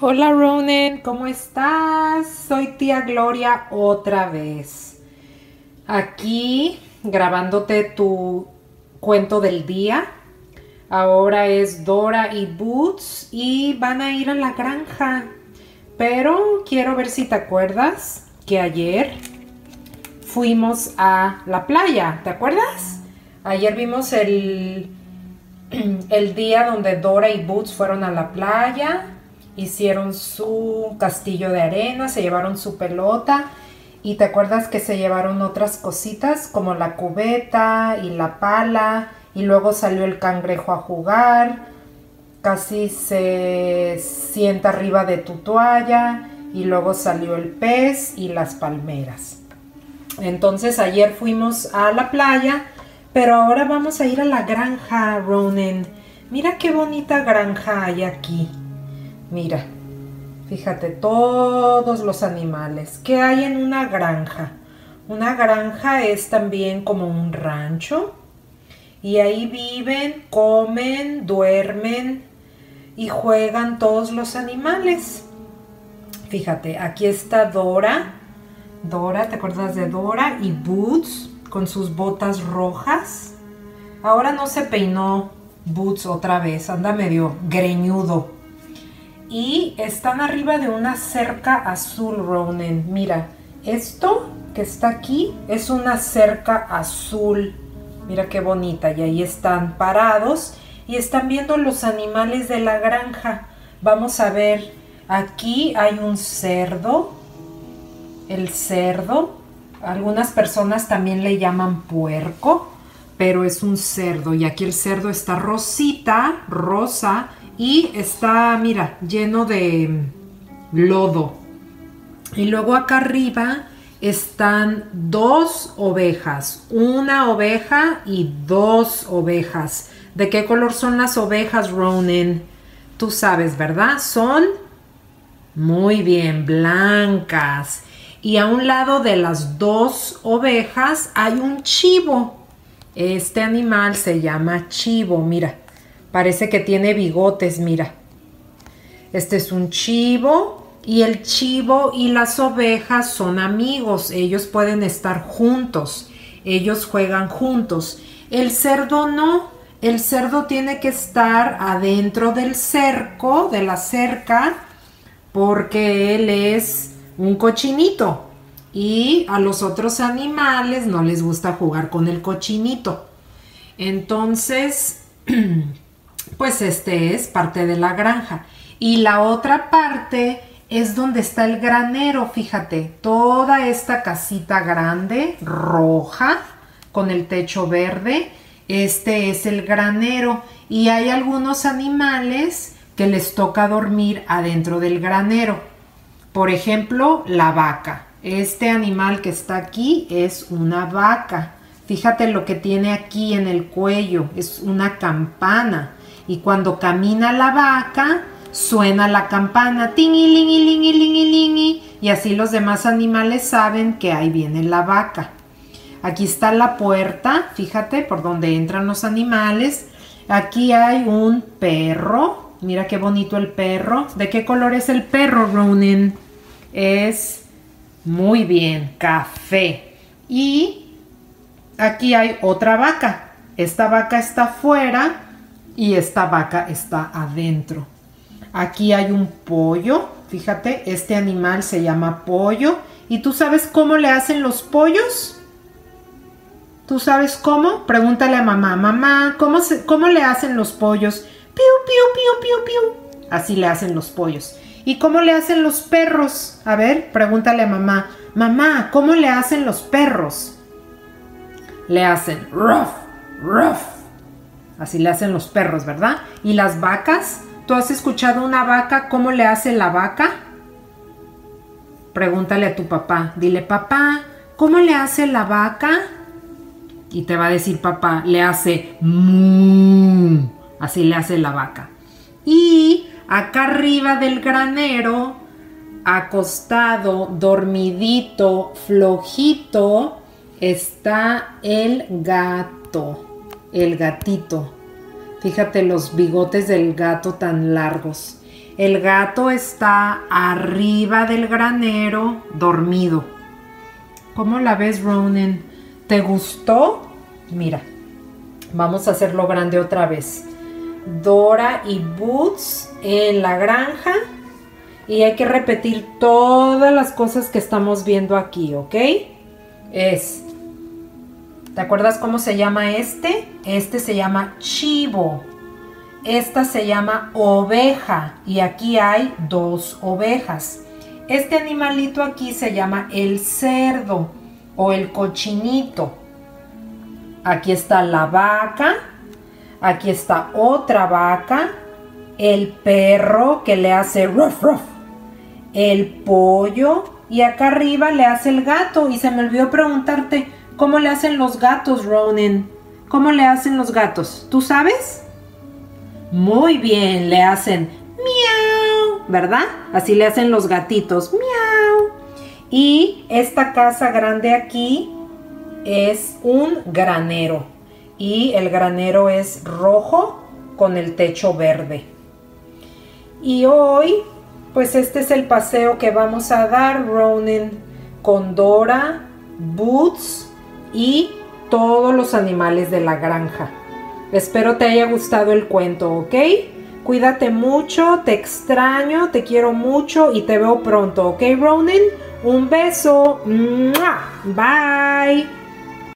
Hola Ronen, ¿cómo estás? Soy tía Gloria otra vez. Aquí grabándote tu cuento del día. Ahora es Dora y Boots y van a ir a la granja. Pero quiero ver si te acuerdas que ayer fuimos a la playa. ¿Te acuerdas? Ayer vimos el, el día donde Dora y Boots fueron a la playa hicieron su castillo de arena, se llevaron su pelota y te acuerdas que se llevaron otras cositas como la cubeta y la pala y luego salió el cangrejo a jugar, casi se sienta arriba de tu toalla y luego salió el pez y las palmeras. Entonces ayer fuimos a la playa, pero ahora vamos a ir a la granja, Ronan. Mira qué bonita granja hay aquí. Mira, fíjate, todos los animales. ¿Qué hay en una granja? Una granja es también como un rancho. Y ahí viven, comen, duermen y juegan todos los animales. Fíjate, aquí está Dora. Dora, ¿te acuerdas de Dora? Y Boots con sus botas rojas. Ahora no se peinó Boots otra vez, anda medio greñudo y están arriba de una cerca azul, Ronan. Mira, esto que está aquí es una cerca azul. Mira qué bonita. Y ahí están parados y están viendo los animales de la granja. Vamos a ver, aquí hay un cerdo. El cerdo. Algunas personas también le llaman puerco, pero es un cerdo. Y aquí el cerdo está rosita, rosa y está, mira, lleno de lodo. Y luego acá arriba están dos ovejas, una oveja y dos ovejas. ¿De qué color son las ovejas, Ronan? Tú sabes, ¿verdad? Son muy bien, blancas. Y a un lado de las dos ovejas hay un chivo. Este animal se llama chivo, mira. Parece que tiene bigotes, mira. Este es un chivo y el chivo y las ovejas son amigos. Ellos pueden estar juntos. Ellos juegan juntos. El cerdo no. El cerdo tiene que estar adentro del cerco, de la cerca, porque él es un cochinito. Y a los otros animales no les gusta jugar con el cochinito. Entonces, pues este es parte de la granja. Y la otra parte es donde está el granero, fíjate, toda esta casita grande, roja, con el techo verde, este es el granero y hay algunos animales que les toca dormir adentro del granero. Por ejemplo, la vaca. Este animal que está aquí es una vaca. Fíjate lo que tiene aquí en el cuello, es una campana y cuando camina la vaca suena la campana tingi y así los demás animales saben que ahí viene la vaca. Aquí está la puerta, fíjate por donde entran los animales. Aquí hay un perro. Mira qué bonito el perro. ¿De qué color es el perro, Ronin? Es muy bien, café. Y aquí hay otra vaca. Esta vaca está afuera y esta vaca está adentro. Aquí hay un pollo, fíjate, este animal se llama pollo. ¿Y tú sabes cómo le hacen los pollos? ¿Tú sabes cómo? Pregúntale a mamá, mamá, ¿cómo, cómo le hacen los pollos? Piu, piu, piu, piu, piu. Así le hacen los pollos. ¿Y cómo le hacen los perros? A ver, pregúntale a mamá, mamá, ¿cómo le hacen los perros? Le hacen ruff, ruff, Así le hacen los perros, ¿verdad? ¿Y las vacas? ¿Tú has escuchado una vaca cómo le hace la vaca? Pregúntale a tu papá. Dile, papá, ¿cómo le hace la vaca? Y te va a decir papá, le hace mmm. Así le hace la vaca. Y acá arriba del granero, acostado, dormidito, flojito, está el gato el gatito. Fíjate los bigotes del gato tan largos. El gato está arriba del granero, dormido. ¿Cómo la ves, Ronan? ¿Te gustó? Mira, vamos a hacerlo grande otra vez. Dora y Boots en la granja. Y hay que repetir todas las cosas que estamos viendo aquí, ¿ok? Es, ¿te acuerdas cómo se llama este? Este se llama chivo. Esta se llama oveja y aquí hay dos ovejas. Este animalito aquí se llama el cerdo o el cochinito. Aquí está la vaca, aquí está otra vaca, el perro que le hace ruff ruff, el pollo y acá arriba le hace el gato. Y se me olvidó preguntarte, ¿cómo le hacen los gatos, Ronan? ¿Cómo le hacen los gatos? ¿Tú sabes? Muy bien, le hacen miau, ¿verdad? Así le hacen los gatitos, miau. Y esta casa grande aquí es un granero. Y el granero es rojo con el techo verde. Y hoy, pues este es el paseo que vamos a dar, Ronin, con Dora, Boots y todos los animales de la granja. Espero te haya gustado el cuento, ¿ok? Cuídate mucho, te extraño, te quiero mucho y te veo pronto, ¿ok, Ronin? Un beso. Bye.